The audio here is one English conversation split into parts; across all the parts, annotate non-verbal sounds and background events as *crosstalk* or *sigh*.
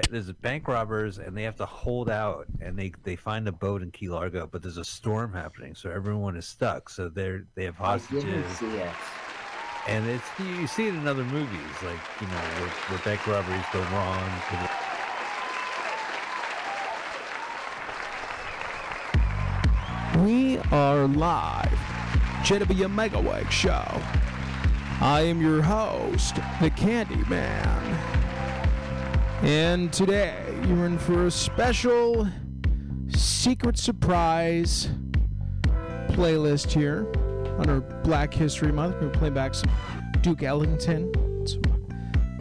ba- there's bank robbers and they have to hold out and they they find a boat in Key Largo, but there's a storm happening, so everyone is stuck. So they're they have I hostages, didn't see it. and it's you, you see it in other movies, like you know where, where bank robberies go wrong. We are live. JW Megaweg Show. I am your host, the Candy Man. And today you're in for a special secret surprise playlist here our Black History Month. We're playing back some Duke Ellington, some,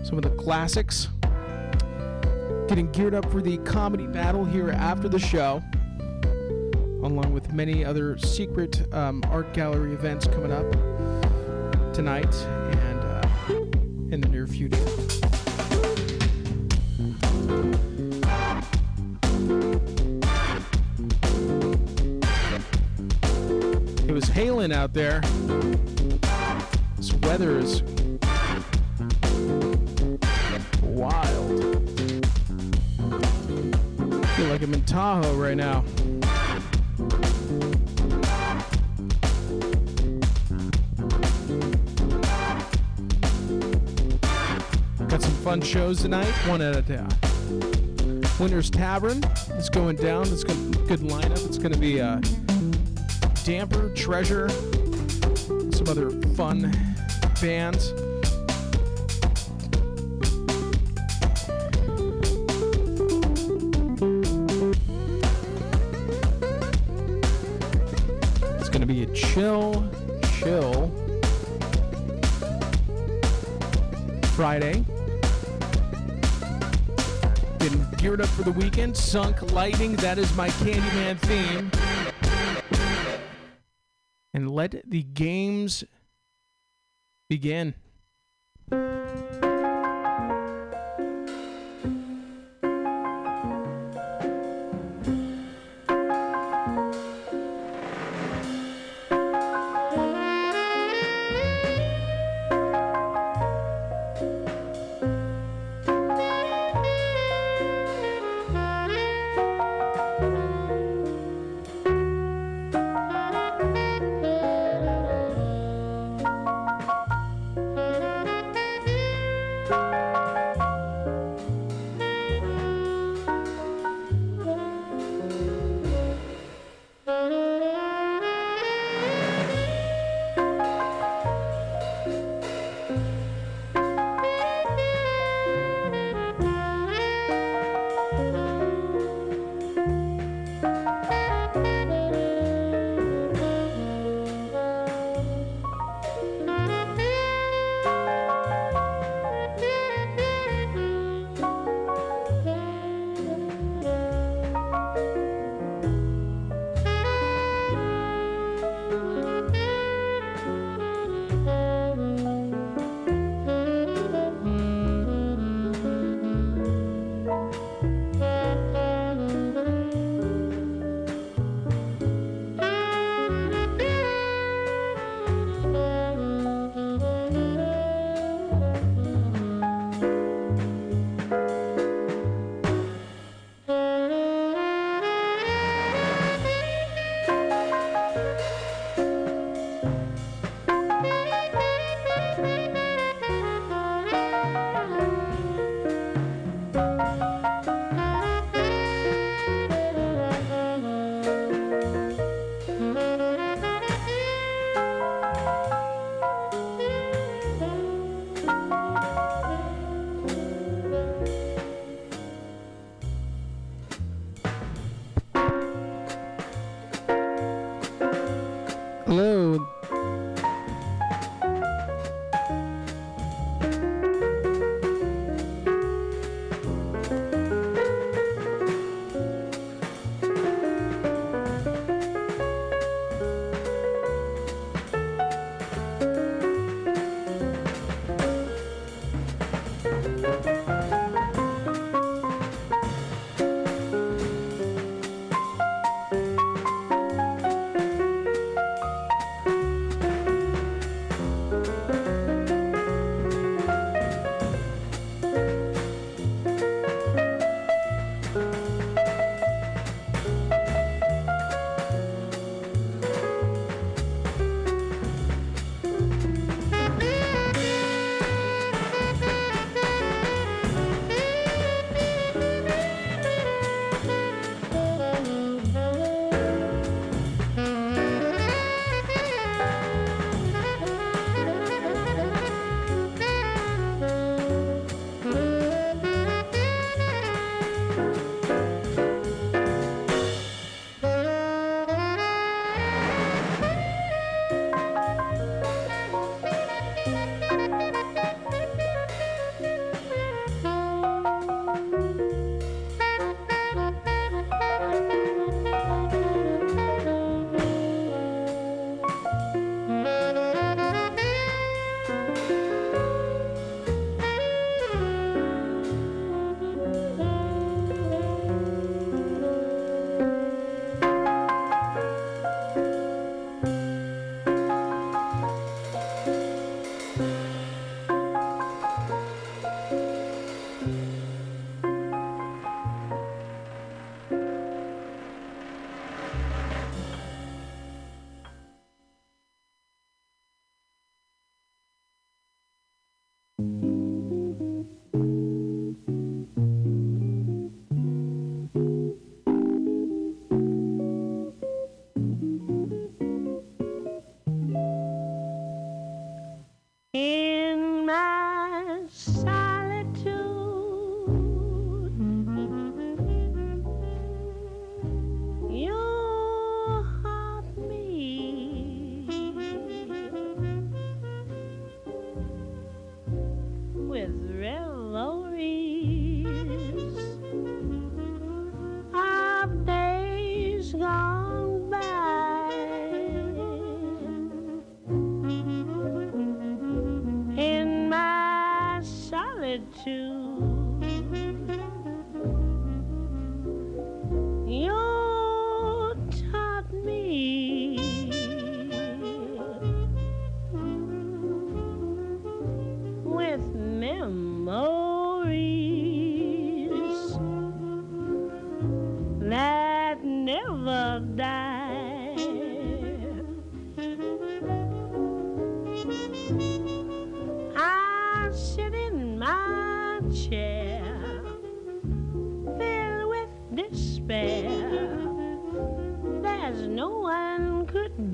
some of the classics. Getting geared up for the comedy battle here after the show along with many other secret um, art gallery events coming up tonight and uh, in the near future. Out there. This weather is wild. I feel like I'm in Tahoe right now. Got some fun shows tonight. One at a time. Winter's Tavern is going down. It's got a good lineup. It's going to be uh, Damper, Treasure, some other fun bands. It's going to be a chill, chill Friday. Getting geared up for the weekend. Sunk Lightning, that is my Candyman theme. Let the games begin.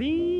Be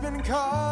been called.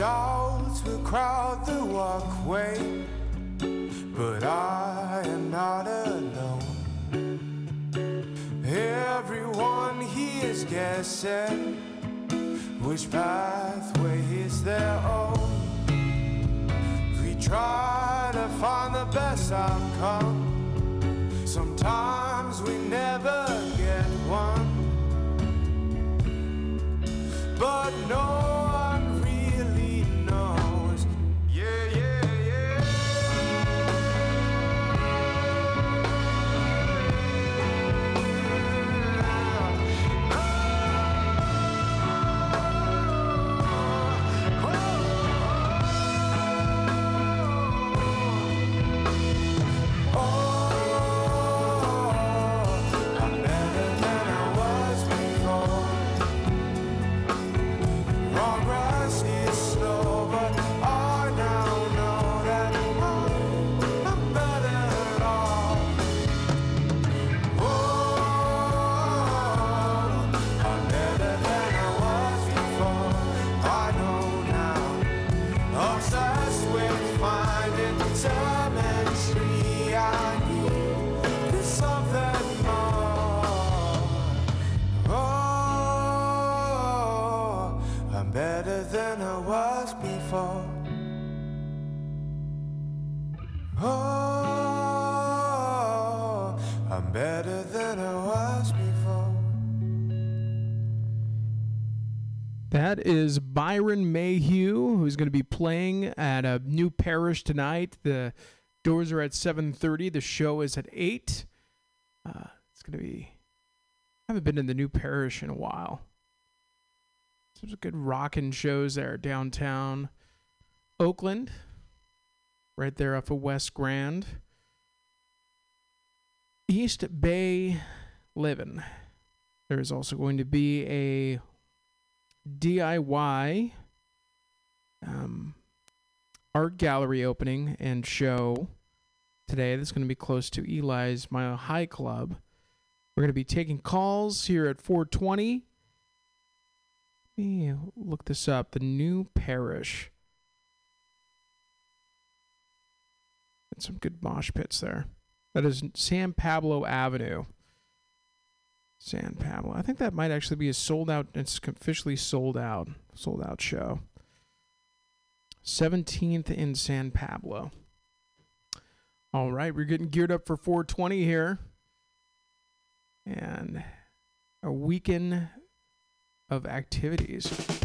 dogs will crowd the walkway, but I am not alone. Everyone here is guessing which pathway is their own. We try to find the best outcome. Sometimes we never get one, but no. That is Byron Mayhew, who's going to be playing at a new parish tonight. The doors are at 7:30. The show is at eight. Uh, it's going to be. I haven't been in the new parish in a while. There's good rockin' shows there downtown Oakland, right there off of West Grand. East Bay Living. There is also going to be a DIY um, art gallery opening and show today. That's going to be close to Eli's Mile High Club. We're going to be taking calls here at 420. Let me look this up. The new parish. And some good mosh pits there. That is San Pablo Avenue. San Pablo. I think that might actually be a sold out. It's officially sold out. Sold out show. 17th in San Pablo. All right, we're getting geared up for 420 here. And a weekend of activities.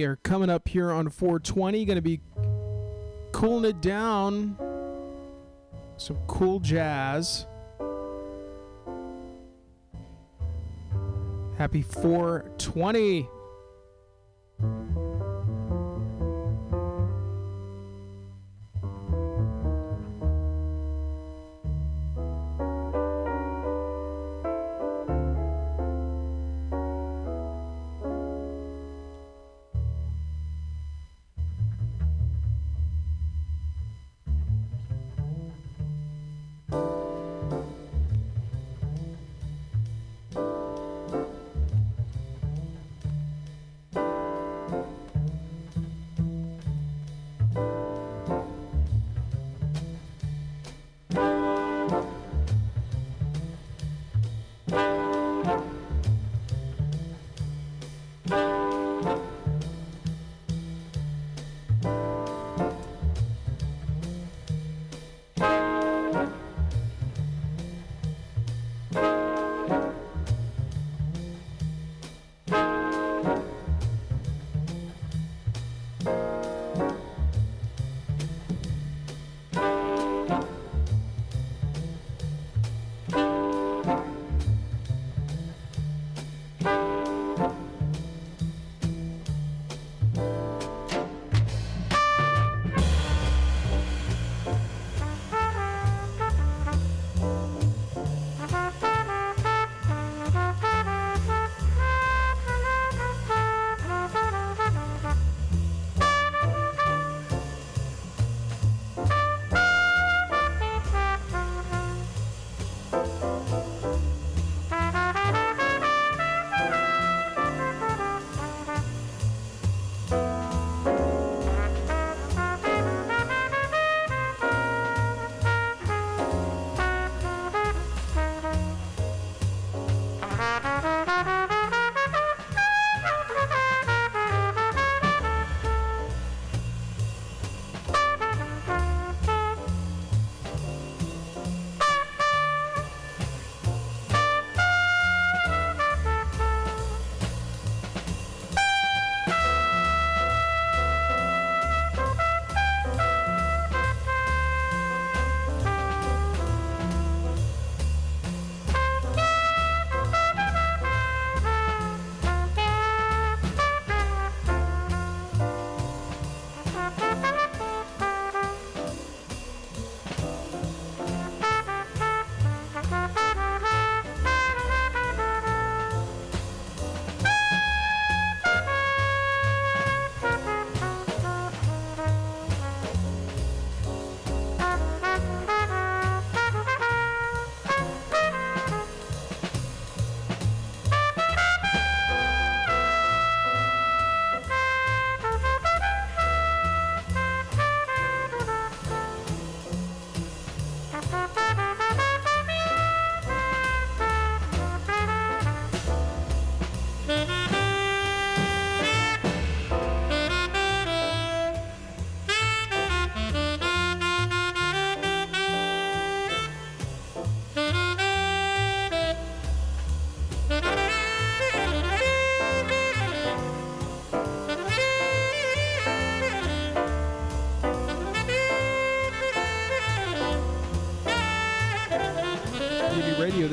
We are coming up here on 420. Going to be cooling it down. Some cool jazz. Happy 420.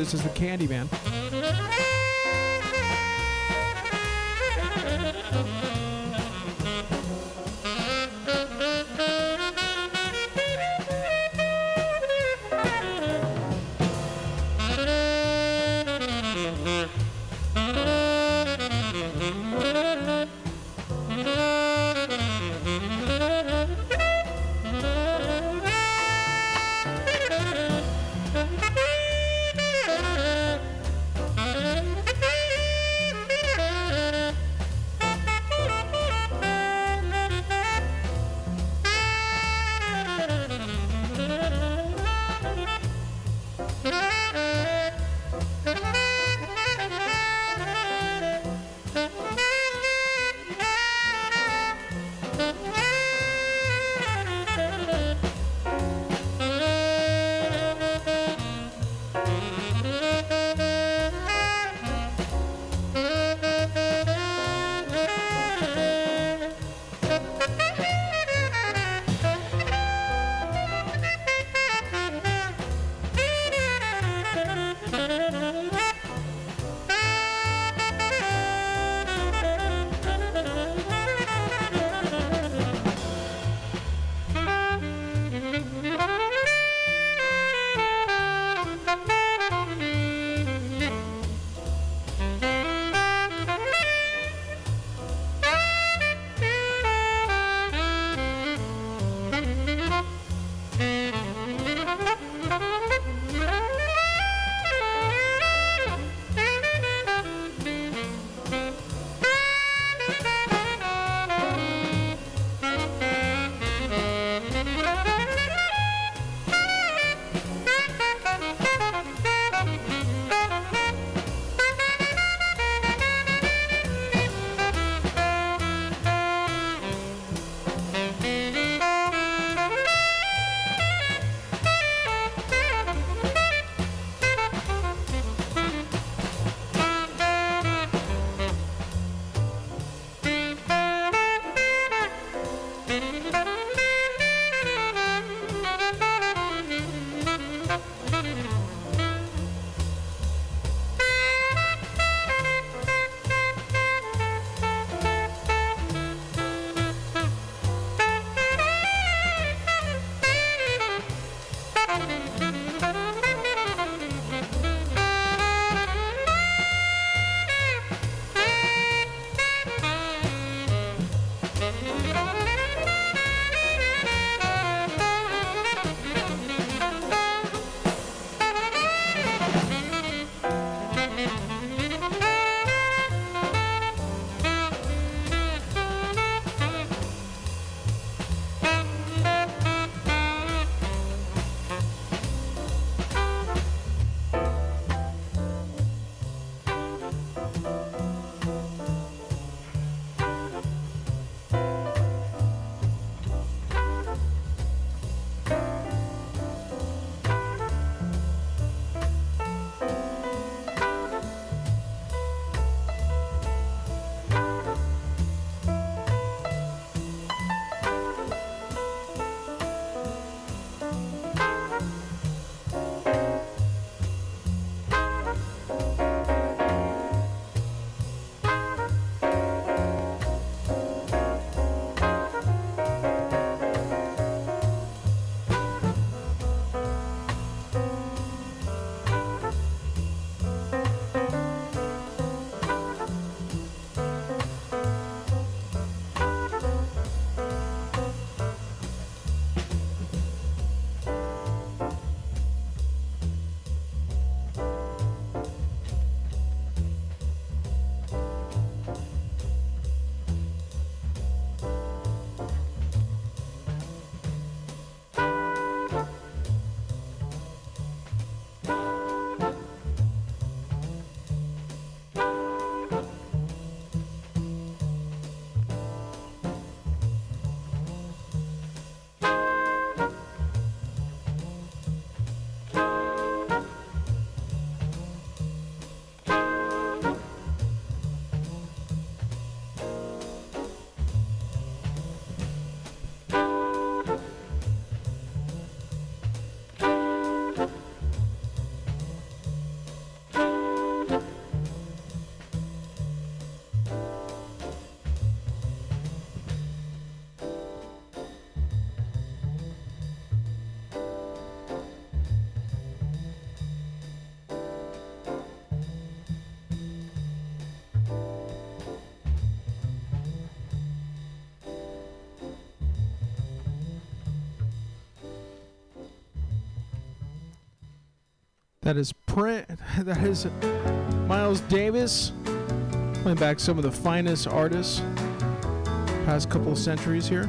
This is the Candyman. print. *laughs* That is Miles Davis. Playing back some of the finest artists past couple of centuries here.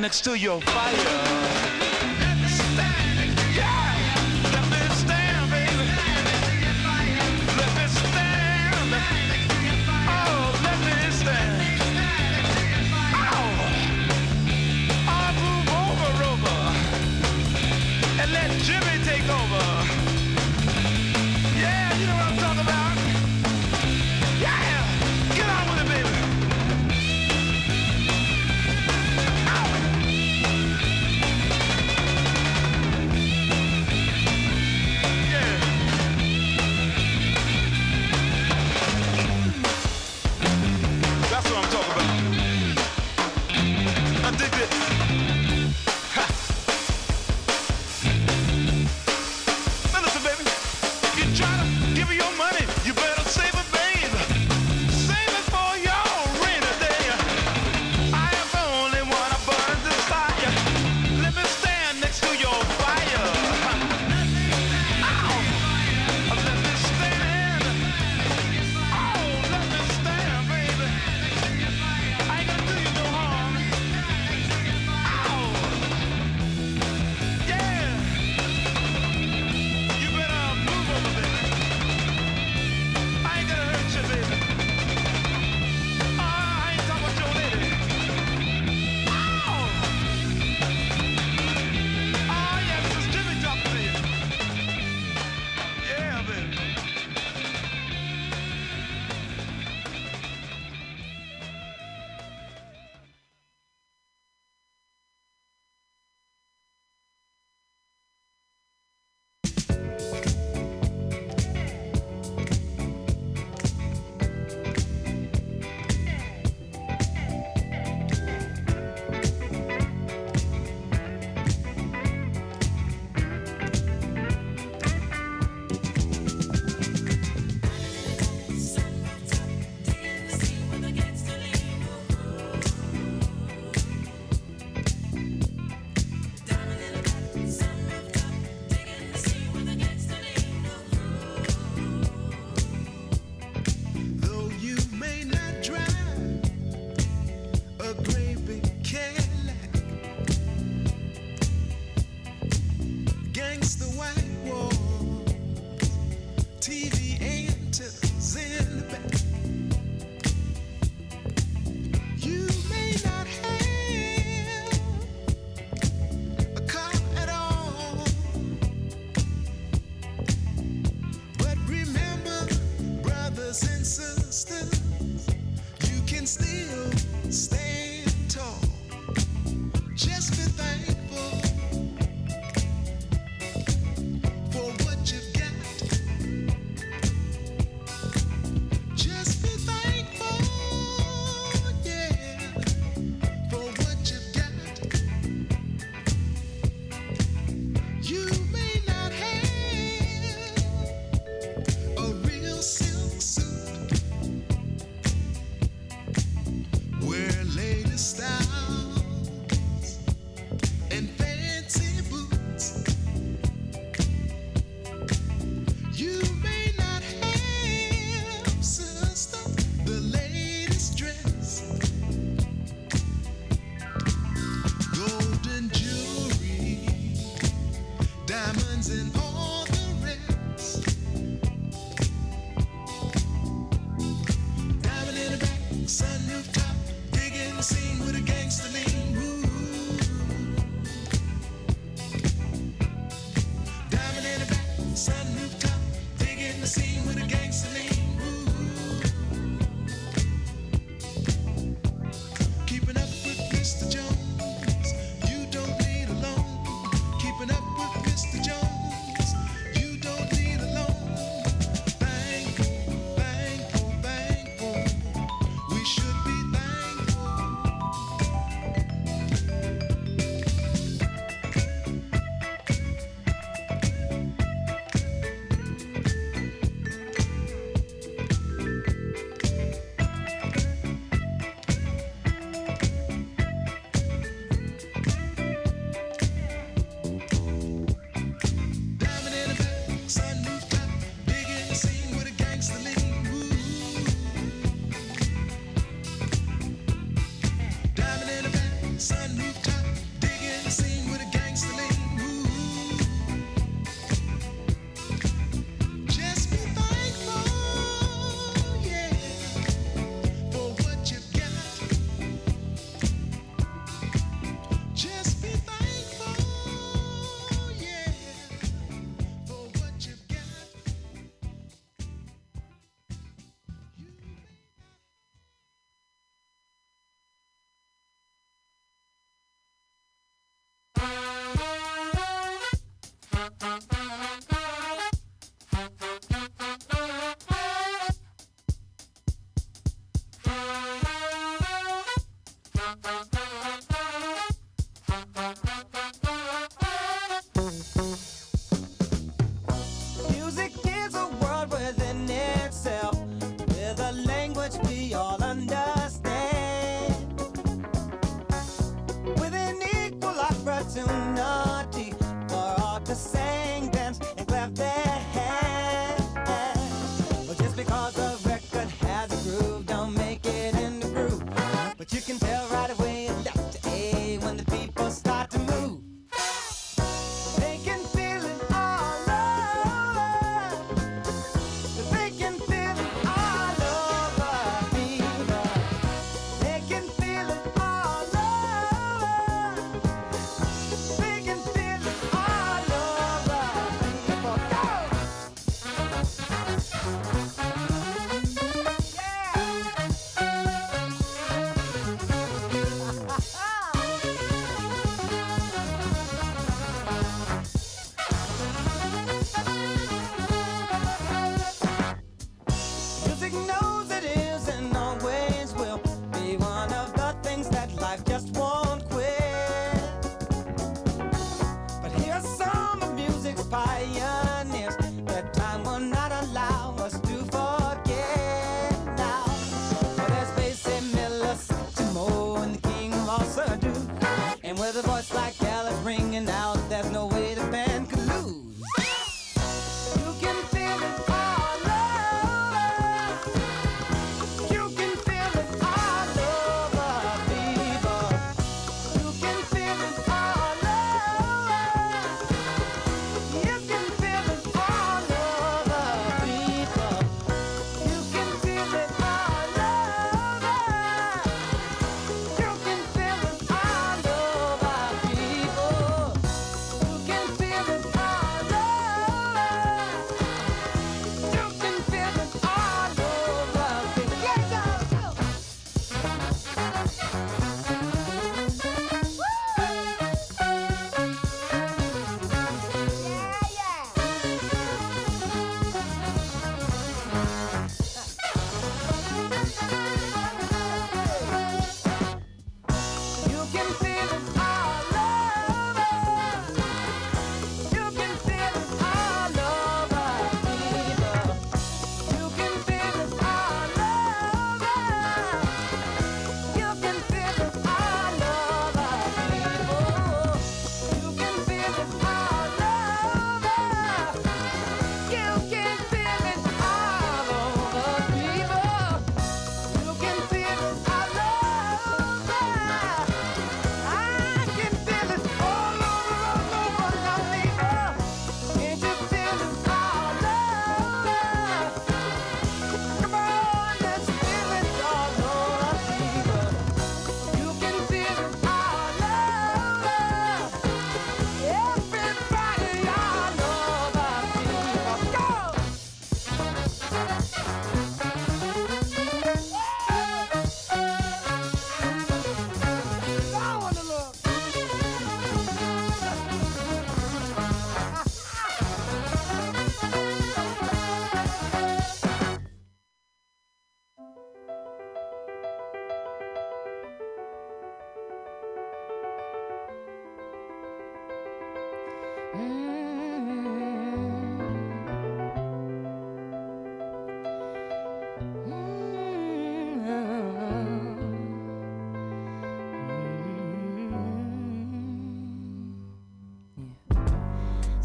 Next to your fire.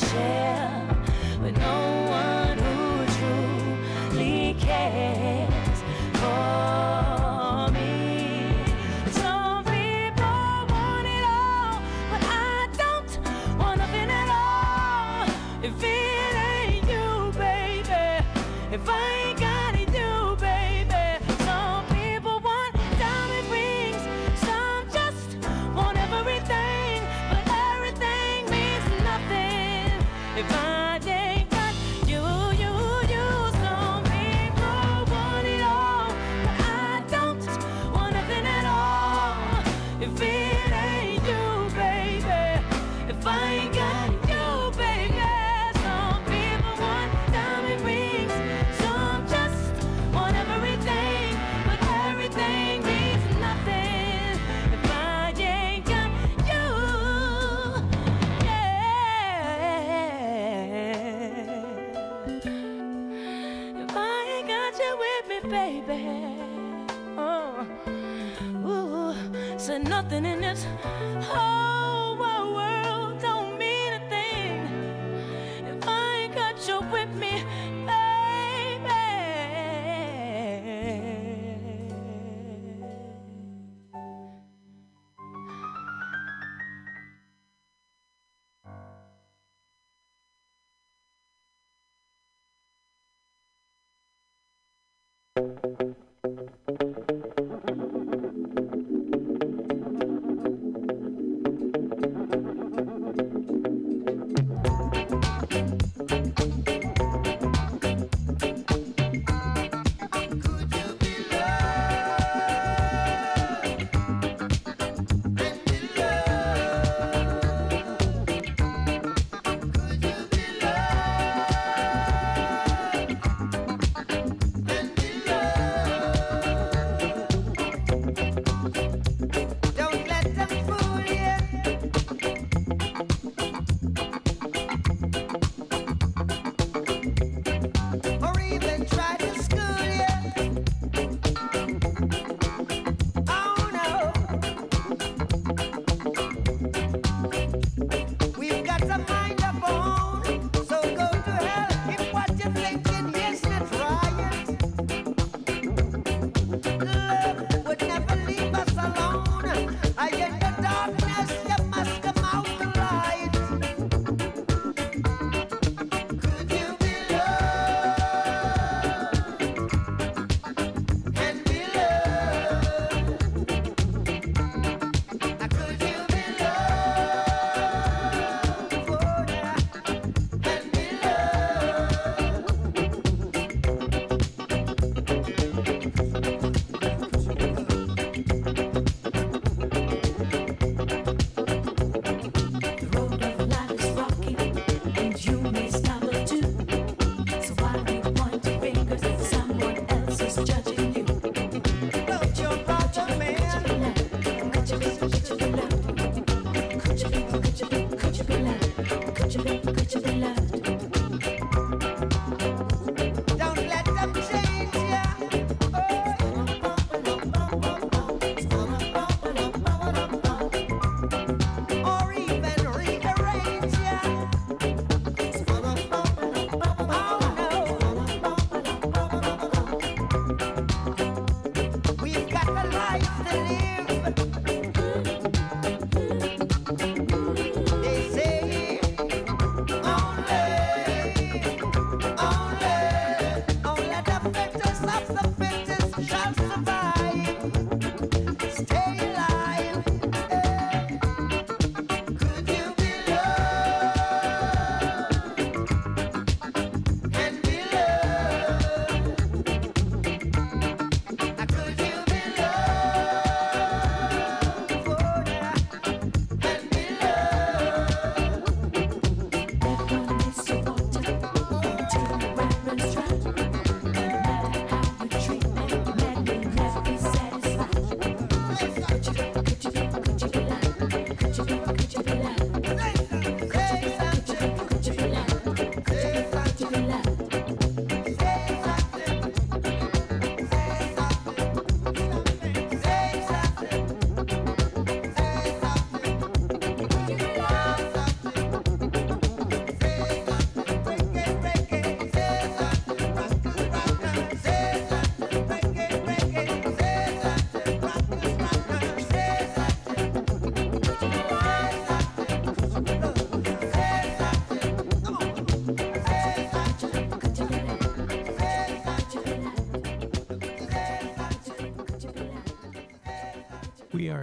share.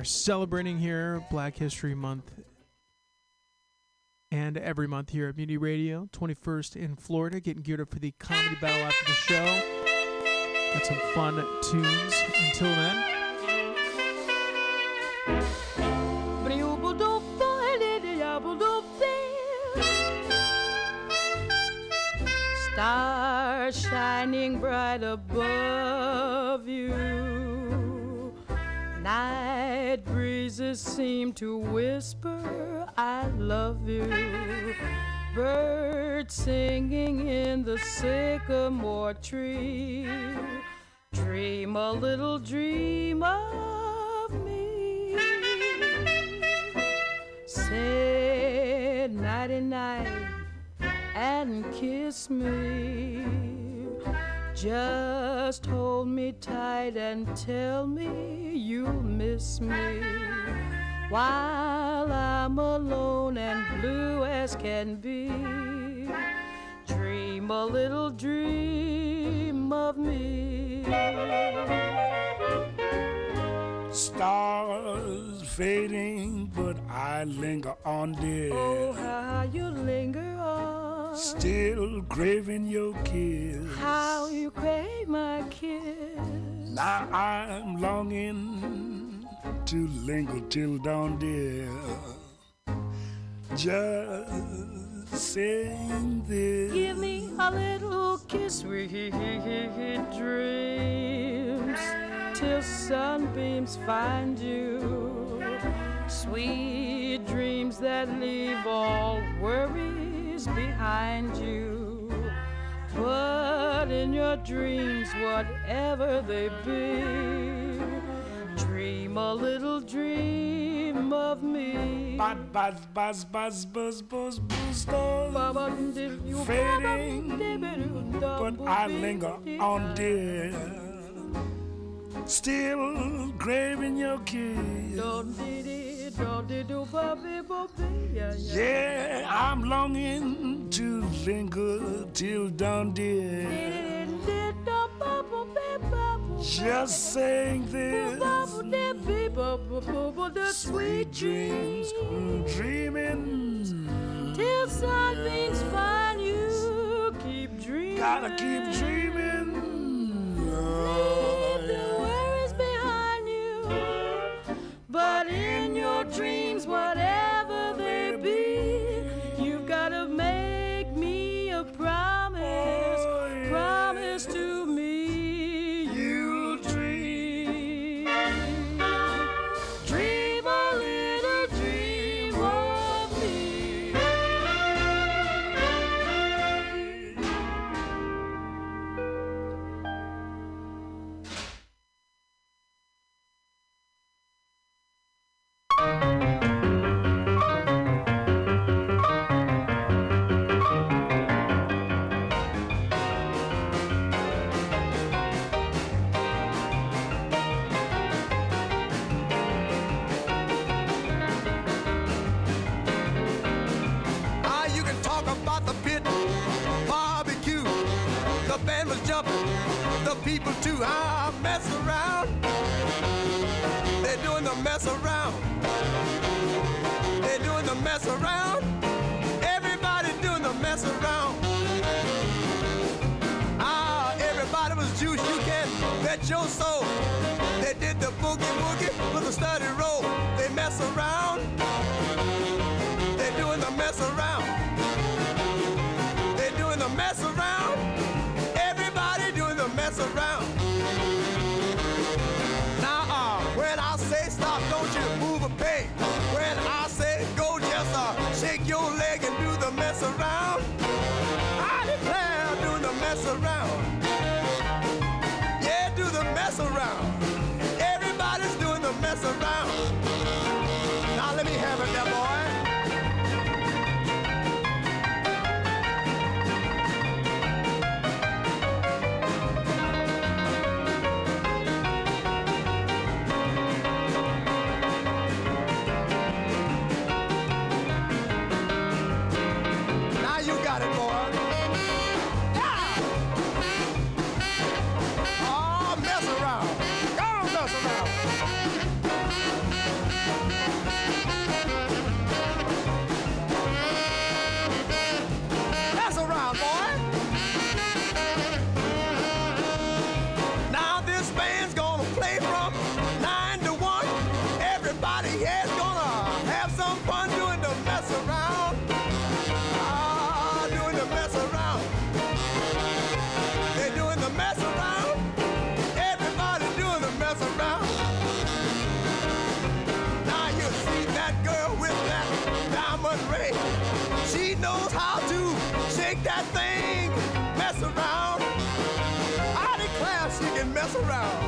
Celebrating here Black History Month and every month here at Mutiny Radio, 21st in Florida, getting geared up for the comedy battle after the show. Got some fun tunes. Until then, sycamore tree. Dream a little dream of me. Say nighty night and kiss me. Just hold me tight and tell me you'll miss me. While I'm alone and blue as can be, dream a little dream of me. Stars fading, but I linger on, dear. Oh, how you linger on. Still craving your kiss. How you crave my kiss. Now I'm longing to linger till dawn, dear. Just saying this. Give me a little kiss, sweet dreams, till sunbeams find you. Sweet dreams that leave all worries behind you. But in your dreams, whatever they be, dream a little dream of me. Buzz, buzz, buzz, buzz, buzz, buzz, buzz, stars fading, but I linger on, dear. Still craving your kiss. Yeah, I'm longing to linger till dawn, dear. Just saying this. Sweet dreams, mm, dreaming. Till sunbeams find you, keep dreaming. Gotta keep dreaming. People too. Ah, mess around. They're doing the mess around. They're doing the mess around. Everybody doing the mess around. Ah, everybody was juice. You can bet your soul. They did the boogie woogie with a study roll. They mess around. They're doing the mess around. Mess around. Around.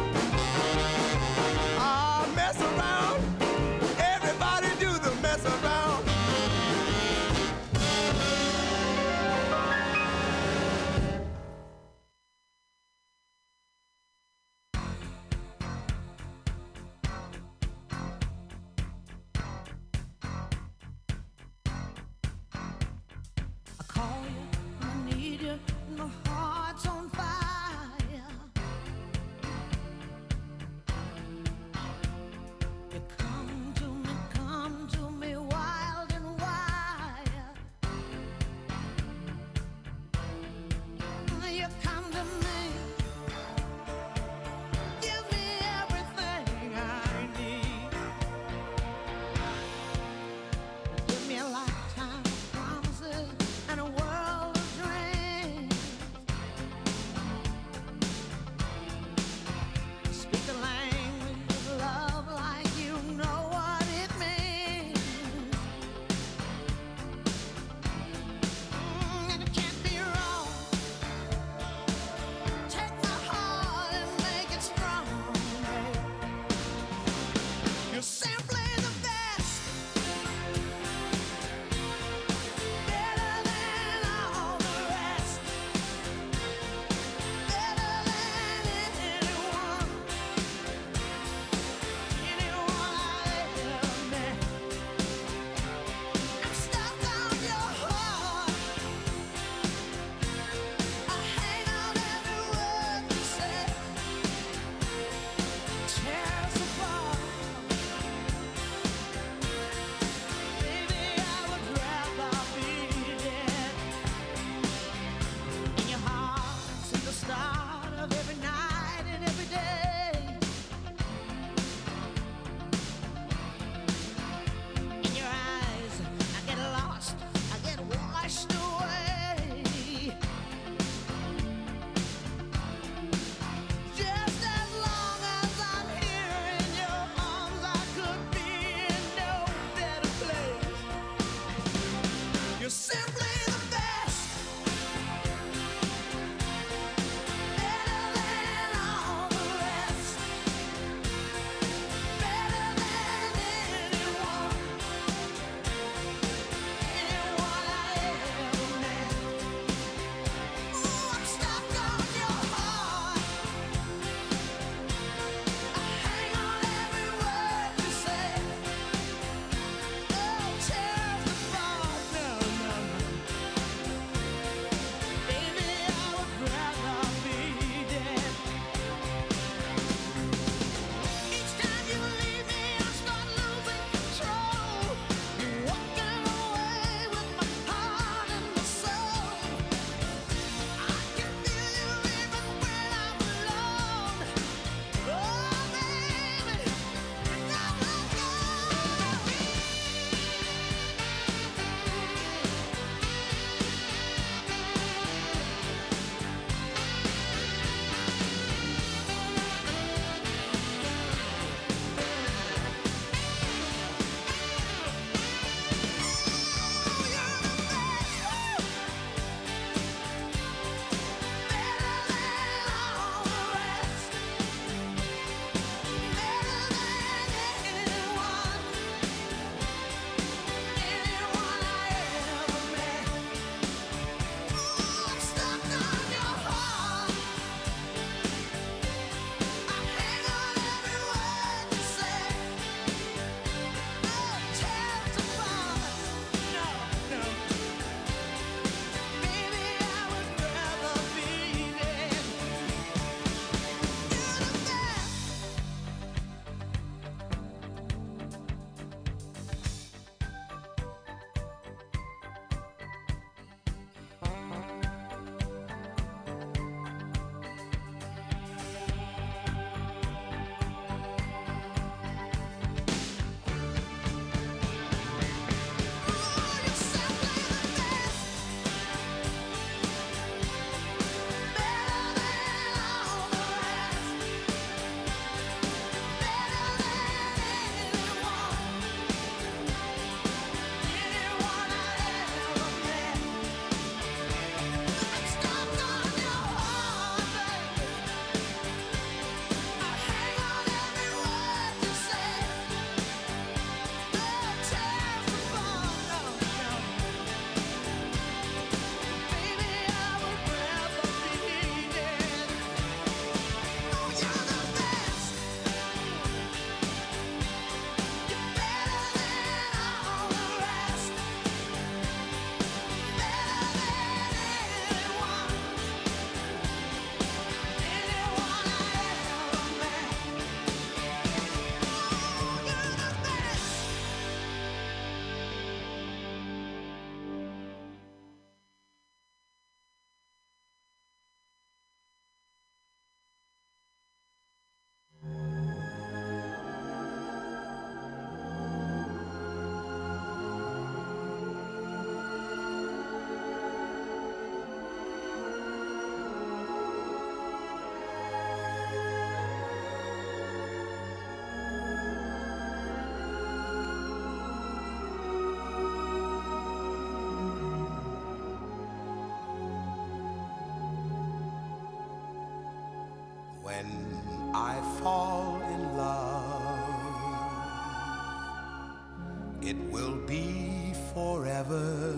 be forever,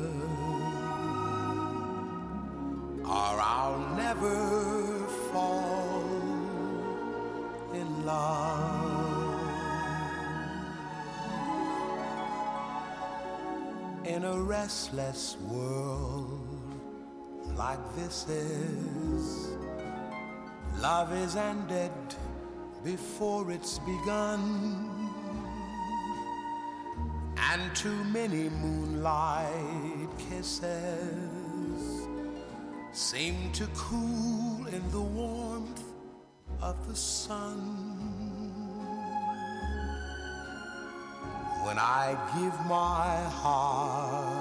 or I'll never fall in love. In a restless world like this is, love is ended before it's begun too many moonlight kisses seem to cool in the warmth of the sun. When I give my heart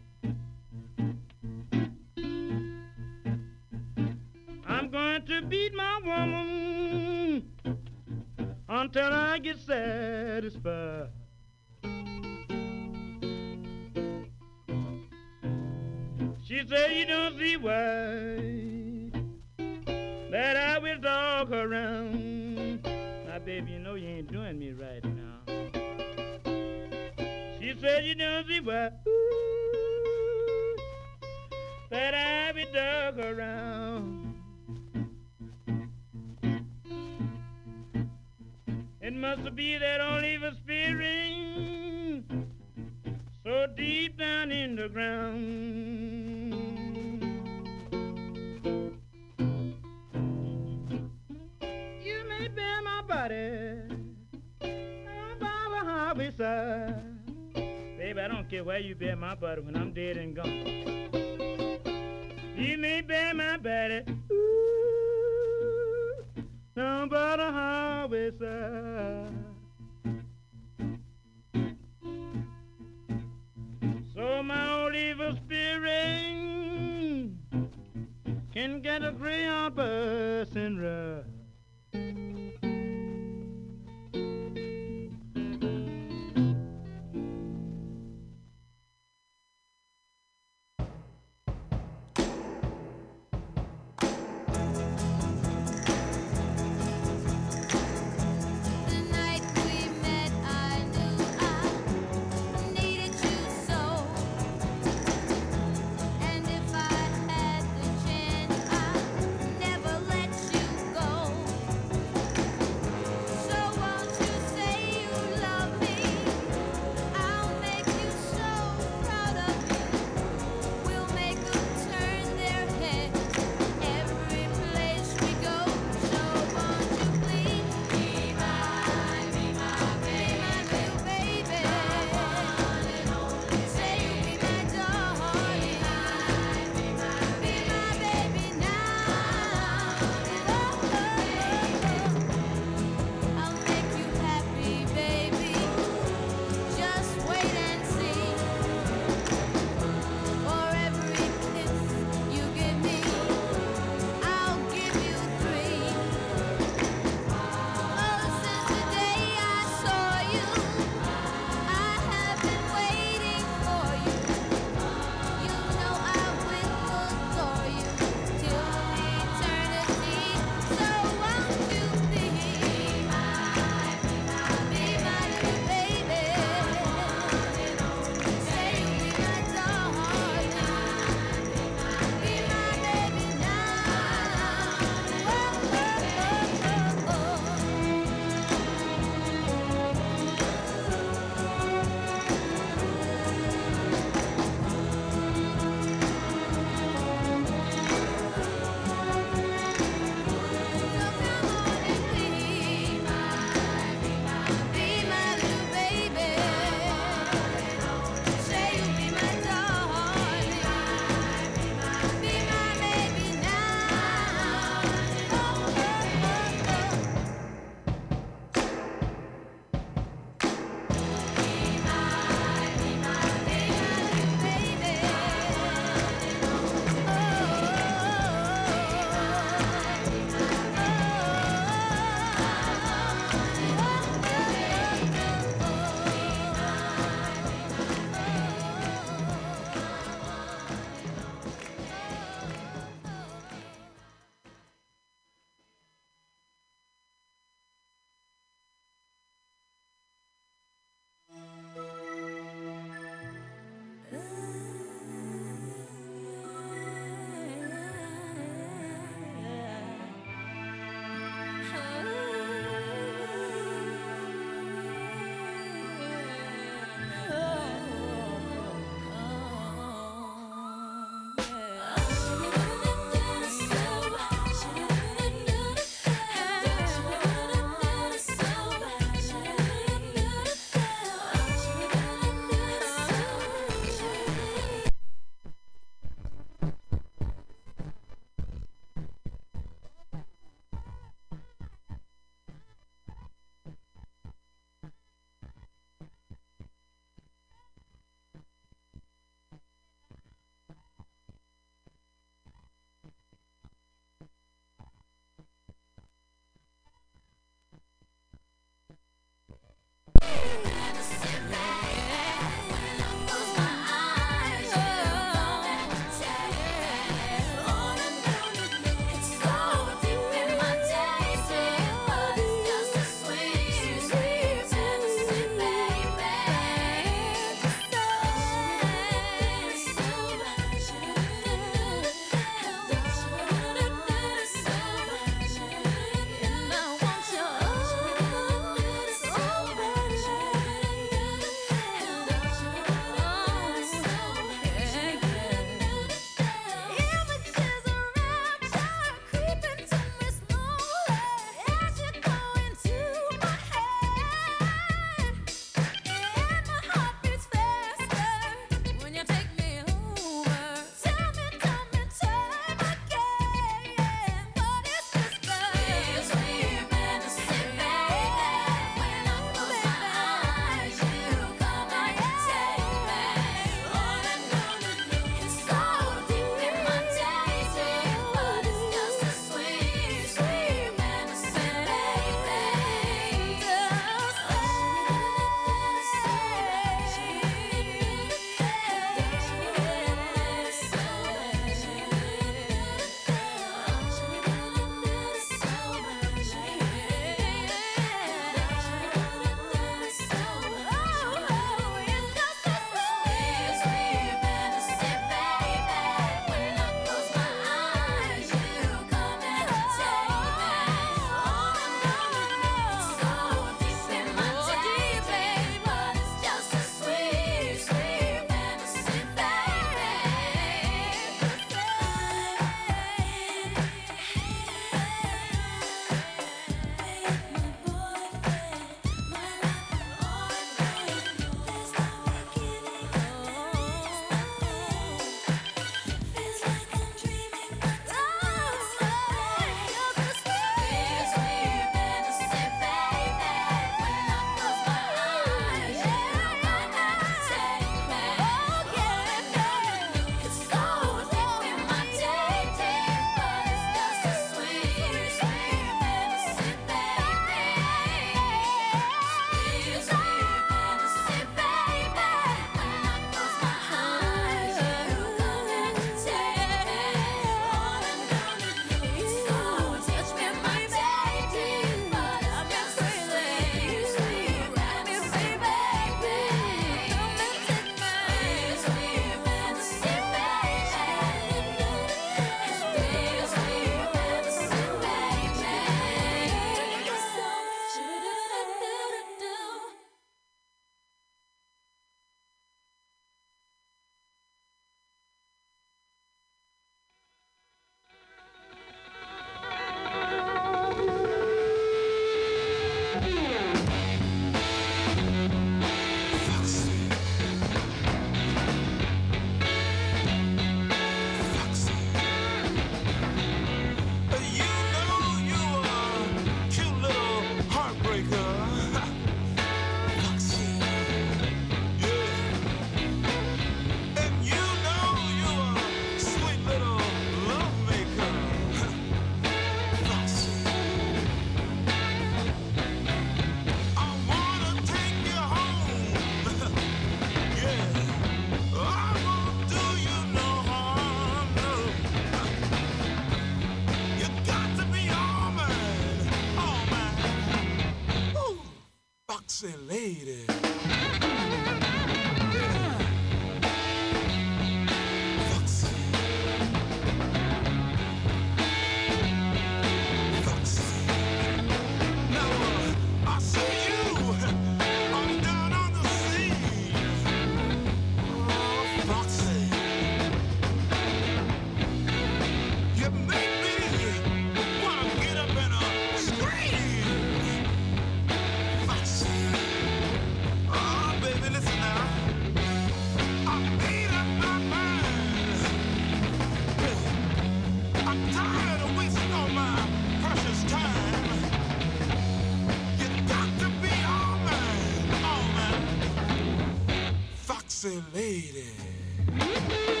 Foxy lady.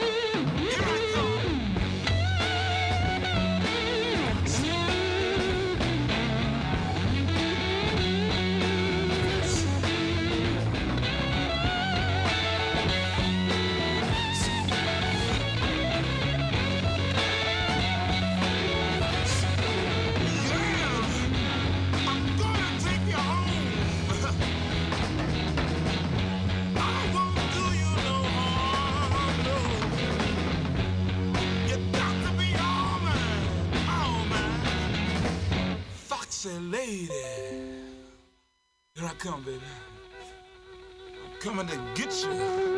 Come, baby. I'm coming to get you.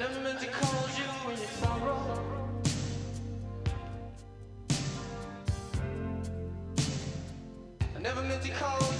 Never meant to cause you any sorrow. I never meant to you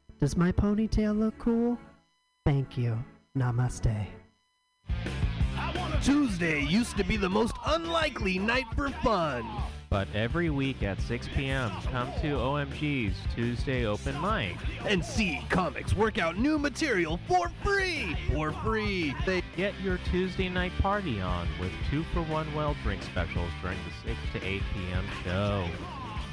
Does my ponytail look cool? Thank you. Namaste. Tuesday used to be the most unlikely night for fun. But every week at 6 p.m., come to OMG's Tuesday Open Mic. And see comics work out new material for free. For free. They Get your Tuesday night party on with two for one well drink specials during the 6 to 8 p.m. show.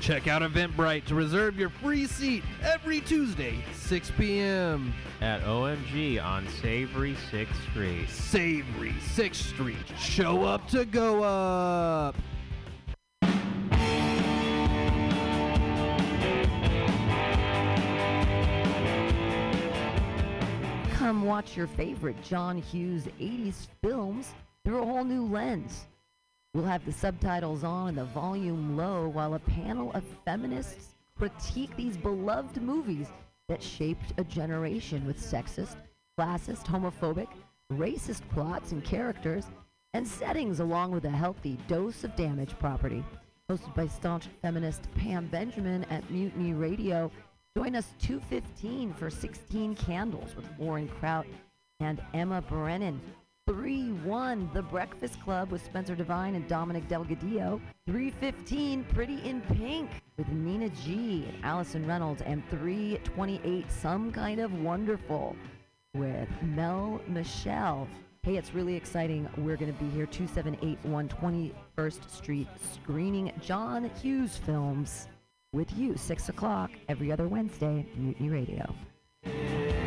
Check out Eventbrite to reserve your free seat every Tuesday, 6 p.m. At OMG on Savory 6th Street. Savory 6th Street. Show up to go up. Come watch your favorite John Hughes 80s films through a whole new lens. We'll have the subtitles on and the volume low while a panel of feminists critique these beloved movies that shaped a generation with sexist classist, homophobic, racist plots and characters and settings, along with a healthy dose of damage property. Hosted by staunch feminist Pam Benjamin at Mutiny Radio. Join us 215 for 16 Candles with Warren Kraut and Emma Brennan. 3 1 The Breakfast Club with Spencer Devine and Dominic Delgadillo. 315 Pretty in Pink with Nina G and Allison Reynolds. And 328 Some Kind of Wonderful with Mel Michelle. Hey, it's really exciting. We're going to be here 2781 21st Street screening John Hughes films with you, 6 o'clock every other Wednesday, Mutiny Radio.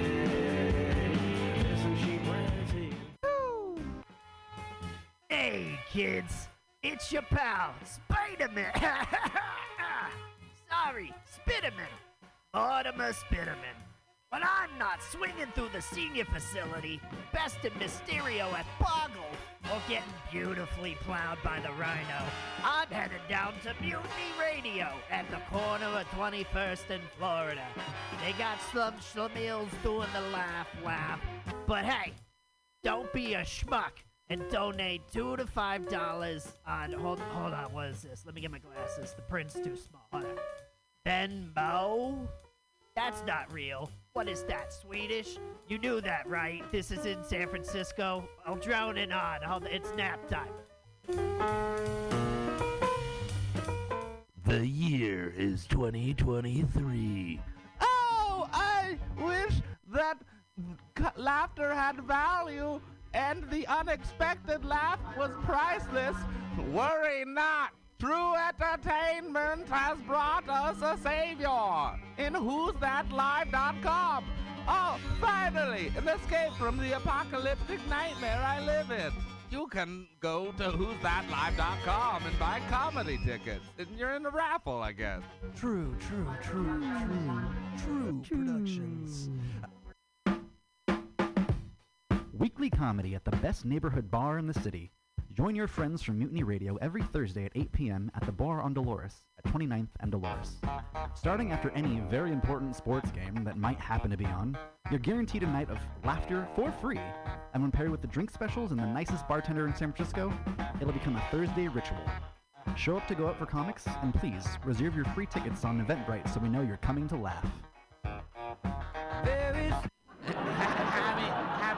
Hey, kids, it's your pal, Spider-Man. *laughs* Sorry, Spiderman. Mortimer Spiderman. When I'm not swinging through the senior facility, besting Mysterio at Boggle, or getting beautifully plowed by the Rhino, I'm headed down to Mutiny Radio at the corner of 21st and Florida. They got some schlemiels doing the laugh laugh, but hey, don't be a schmuck and donate two to five dollars on hold hold on what is this? Let me get my glasses. The print's too small. Hold on. Venmo? That's not real. What is that swedish? You knew that right? This is in san francisco. I'll drone it on. Hold it's nap time. The year is 2023. Oh, I wish that laughter had value and the unexpected laugh was priceless. Worry not. True entertainment has brought us a savior in who's that who'sthatlive.com. Oh, finally, an escape from the apocalyptic nightmare I live in. You can go to who's that who'sthatlive.com and buy comedy tickets. And you're in the raffle, I guess. True, true, true, true, true productions. Weekly comedy at the best neighborhood bar in the city. Join your friends from Mutiny Radio every Thursday at 8 p.m. at the bar on Dolores at 29th and Dolores. Starting after any very important sports game that might happen to be on, you're guaranteed a night of laughter for free. And when paired with the drink specials and the nicest bartender in San Francisco, it'll become a Thursday ritual. Show up to go out for comics, and please reserve your free tickets on Eventbrite so we know you're coming to laugh.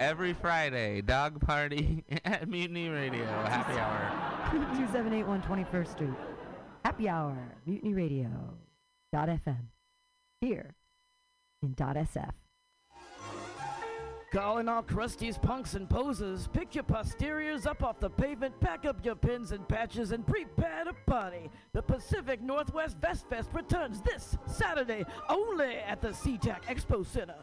Every Friday, dog party *laughs* at Mutiny Radio. Happy hour. 2781 21st Street. Happy Hour. Mutiny Radio. Dot FM. Here in dot SF. Calling all crusties, punks, and posers. Pick your posteriors up off the pavement, pack up your pins and patches, and prepare to party. The Pacific Northwest Vest Fest returns this Saturday only at the SeaTac Expo Center.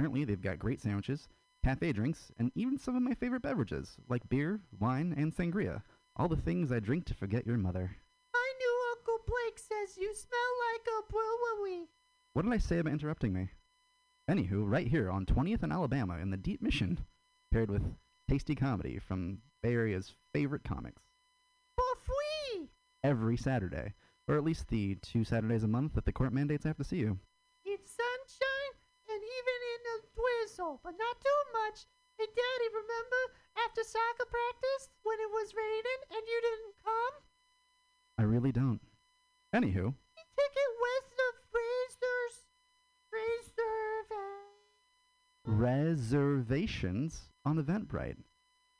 Apparently, they've got great sandwiches, cafe drinks, and even some of my favorite beverages, like beer, wine, and sangria. All the things I drink to forget your mother. My new Uncle Blake says you smell like a brewery. What did I say about interrupting me? Anywho, right here on 20th and Alabama in the Deep Mission, paired with tasty comedy from Bay Area's favorite comics, For free! every Saturday, or at least the two Saturdays a month that the court mandates I have to see you. Drizzle, but not too much. Hey, Daddy, remember after soccer practice when it was raining and you didn't come? I really don't. Anywho, Ticket west of Fraser's Reserve. reservations on Eventbrite.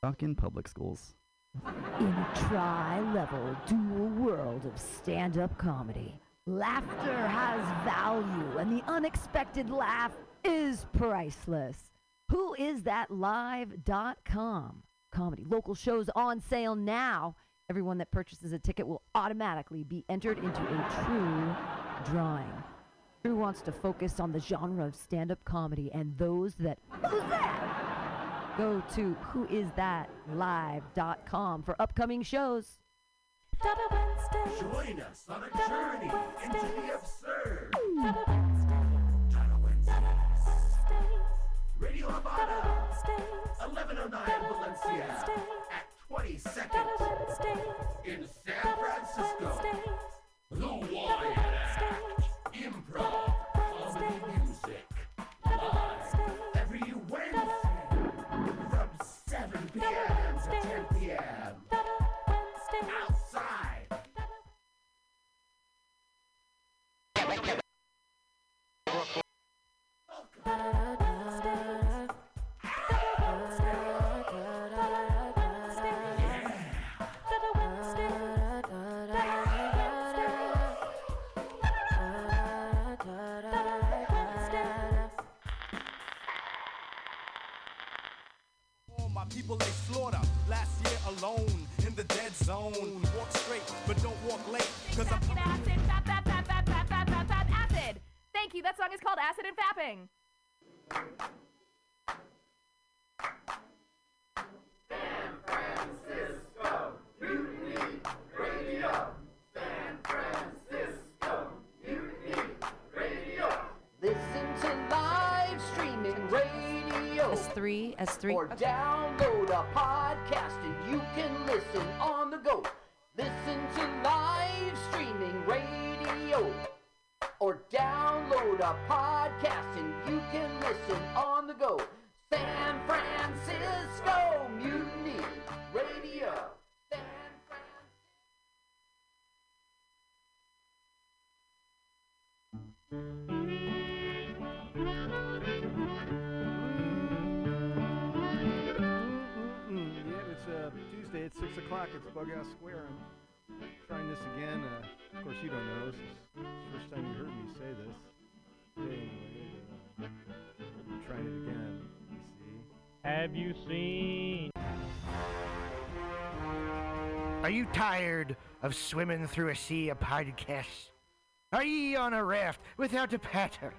Fuck in public schools. In a tri-level dual world of stand-up comedy, laughter has value and the unexpected laugh is priceless. Who is that live.com? Comedy local shows on sale now. Everyone that purchases a ticket will automatically be entered into a true drawing. Drew wants to focus on the genre of stand-up comedy and those that who's that? Go to whoisthatlive.com for upcoming shows. Join us on a journey into the absurd. Radio Havana, 1109 Valencia, at 22nd in San Francisco. The Wyatt Act, improv, comedy music, live every Wednesday from 7 p.m. to 10 p.m. alone in the dead zone. Walk straight, but don't walk late. Cause I'm acid, fap, fap, fap, fap, fap, fap, fap, acid. Thank you. That song is called Acid and Fapping. Radio. S3, S3. Or download a podcast and you can listen on the go. Listen to live streaming radio. Or download a podcast and you can listen on the go. San Francisco Mutiny Radio. Mm, Tuesday at 6 o'clock. It's Bug Bughouse Square. I'm trying this again. Uh, of course, you don't know. This is the first time you heard me say this. Anyway. Uh, I'm trying it again. You see? Have you seen? Are you tired of swimming through a sea of podcasts? Are ye on a raft without a paddle?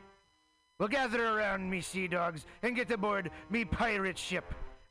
Well, gather around me, sea dogs, and get aboard me pirate ship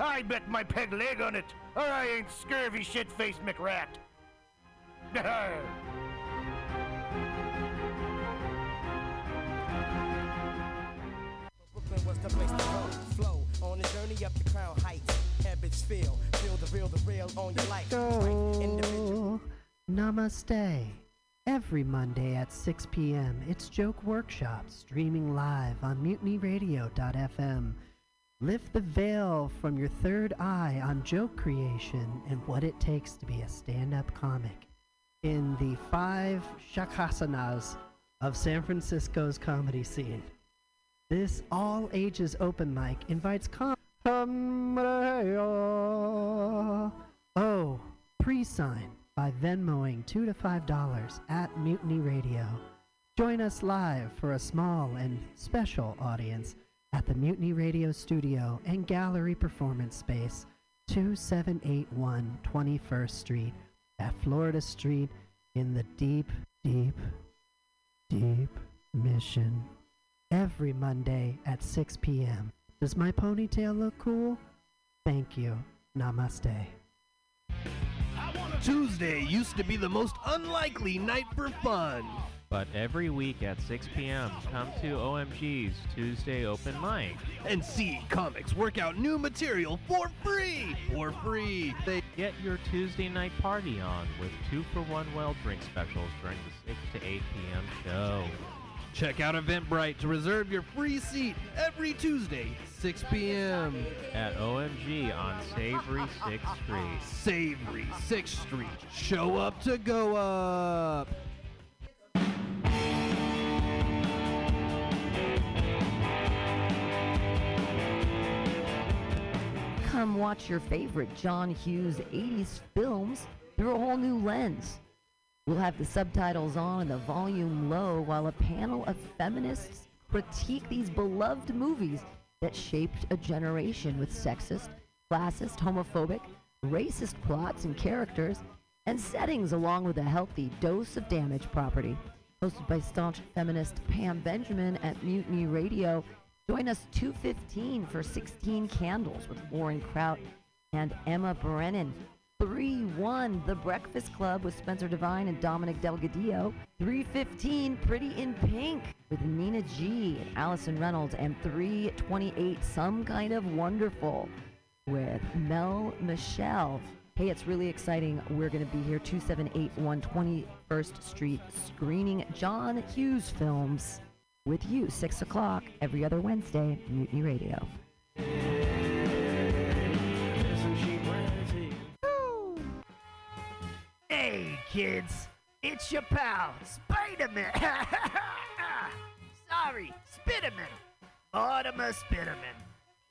I bet my peg leg on it, or I ain't scurvy shit-faced McRat. Brooklyn was the place to go. Flow on a journey up the crown heights. Habits feel, feel the real, the real on your life. Go. Namaste. Every Monday at 6 p.m., it's Joke Workshop streaming live on mutinyradio.fm. Lift the veil from your third eye on joke creation and what it takes to be a stand up comic in the five shakasanas of San Francisco's comedy scene. This all ages open mic invites com. Oh, pre-sign by Venmoing two to five dollars at Mutiny Radio. Join us live for a small and special audience at the Mutiny Radio Studio and Gallery Performance Space, 2781 21st Street, at Florida Street in the deep, deep, deep mission every Monday at 6 p.m. Does my ponytail look cool? Thank you. Namaste. Tuesday used to be the most unlikely night for fun. But every week at 6 p.m., come to OMG's Tuesday Open Mic. And see comics work out new material for free. For free. They Get your Tuesday night party on with two for one well drink specials during the 6 to 8 p.m. show. check out Eventbrite to reserve your free seat every Tuesday, 6 p.m. At OMG on Savory 6th Street. Savory 6th Street. Show up to go up. Watch your favorite John Hughes 80s films through a whole new lens. We'll have the subtitles on and the volume low while a panel of feminists critique these beloved movies that shaped a generation with sexist, classist, homophobic, racist plots and characters and settings along with a healthy dose of damage property. Hosted by staunch feminist Pam Benjamin at Mutiny Radio. Join us 215 for 16 Candles with Warren Kraut and Emma Brennan. 3-1 The Breakfast Club with Spencer Devine and Dominic Delgadillo. 315 Pretty in Pink with Nina G and Allison Reynolds. And 328 Some Kind of Wonderful with Mel Michelle. Hey, it's really exciting. We're going to be here 2781 21st Street screening John Hughes films with you, 6 o'clock every other Wednesday, Mutiny Radio. Hey, kids, it's your pal, Spider-Man. *laughs* Sorry, Spiderman. Mortimer Spiderman.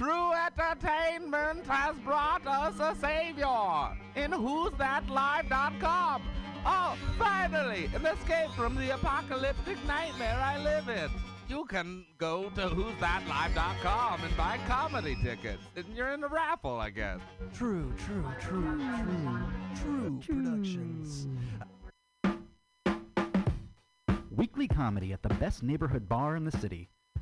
True entertainment has brought us a savior in who'sthatlive.com. Oh, finally, an escape from the apocalyptic nightmare I live in. You can go to who'sthatlive.com and buy comedy tickets. And you're in the raffle, I guess. True, true, true, true, true productions. Weekly comedy at the best neighborhood bar in the city.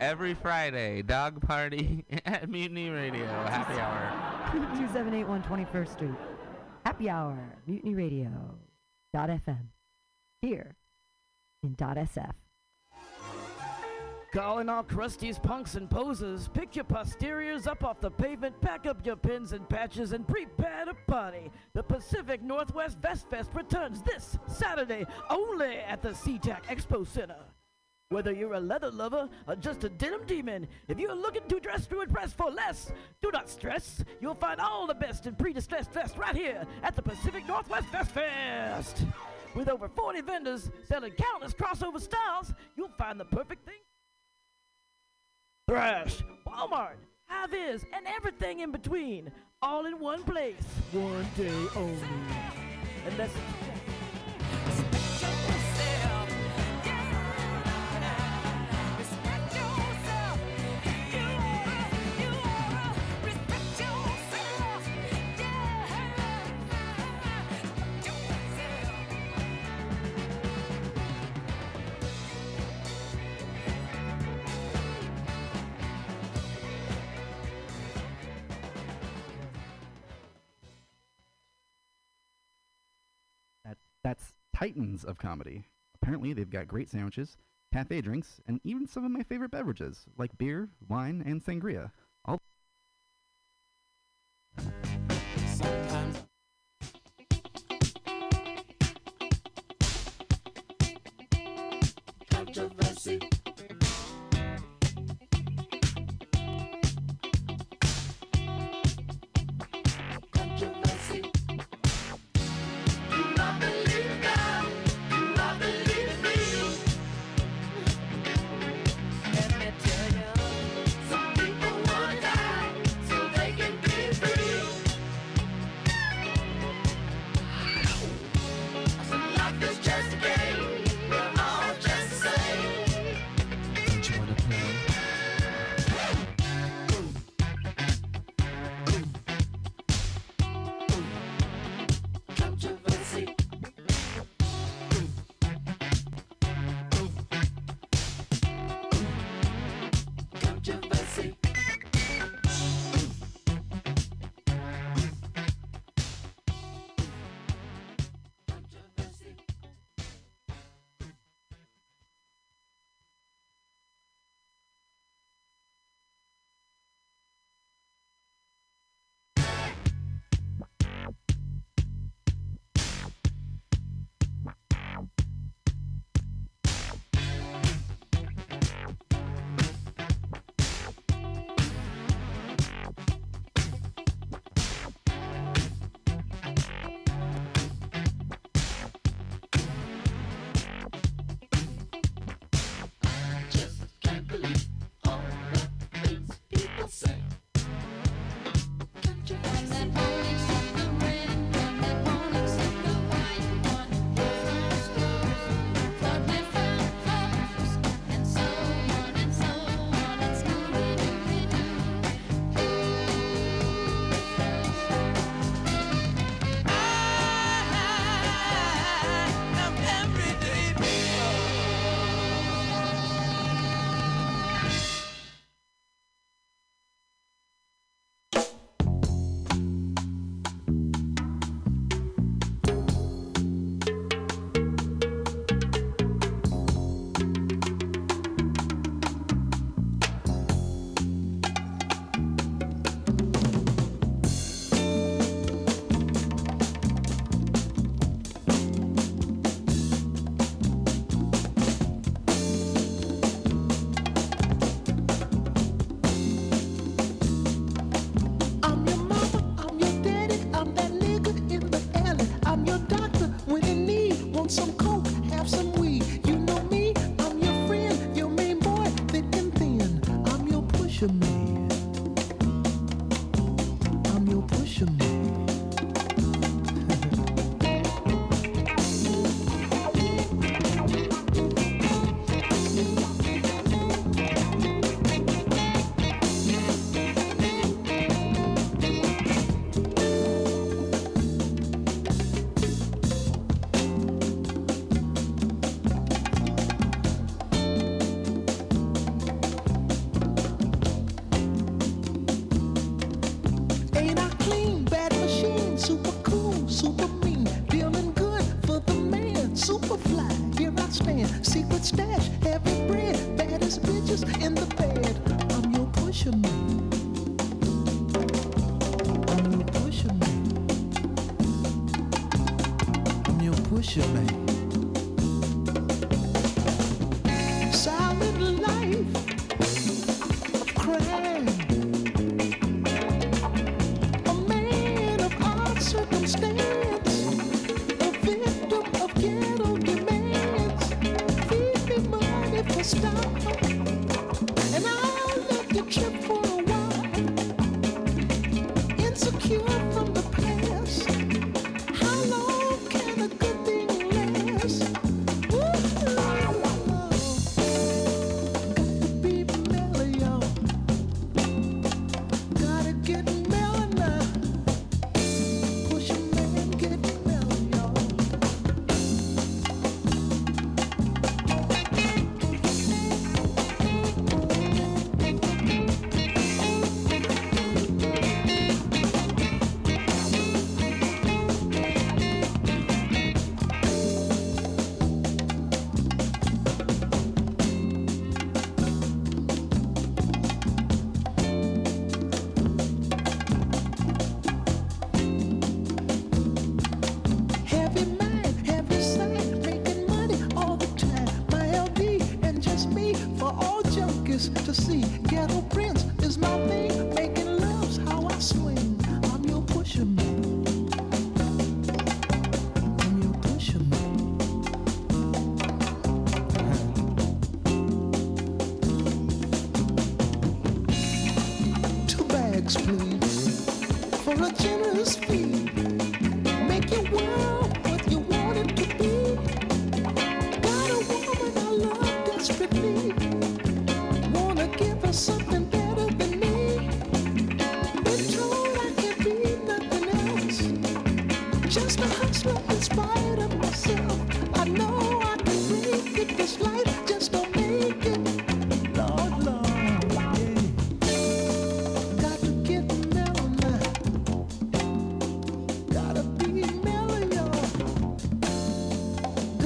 Every Friday, dog party *laughs* at Mutiny Radio. Happy hour. 2781 21st Street. Happy Hour, Mutiny Radio. Dot FM. Here in dot SF. Calling all crusties, punks, and posers. Pick your posteriors up off the pavement, pack up your pins and patches, and prepare to party. The Pacific Northwest Vest Fest returns this Saturday only at the SeaTac Expo Center. Whether you're a leather lover or just a denim demon, if you're looking to dress to impress for less, do not stress. You'll find all the best in pre-distressed vest right here at the Pacific Northwest Vest Fest. With over 40 vendors selling countless crossover styles, you'll find the perfect thing. Thrash, Walmart, High-Vis, and everything in between, all in one place, one day only. Unless Titans of Comedy. Apparently, they've got great sandwiches, cafe drinks, and even some of my favorite beverages, like beer, wine, and sangria. All Controversy. Controversy.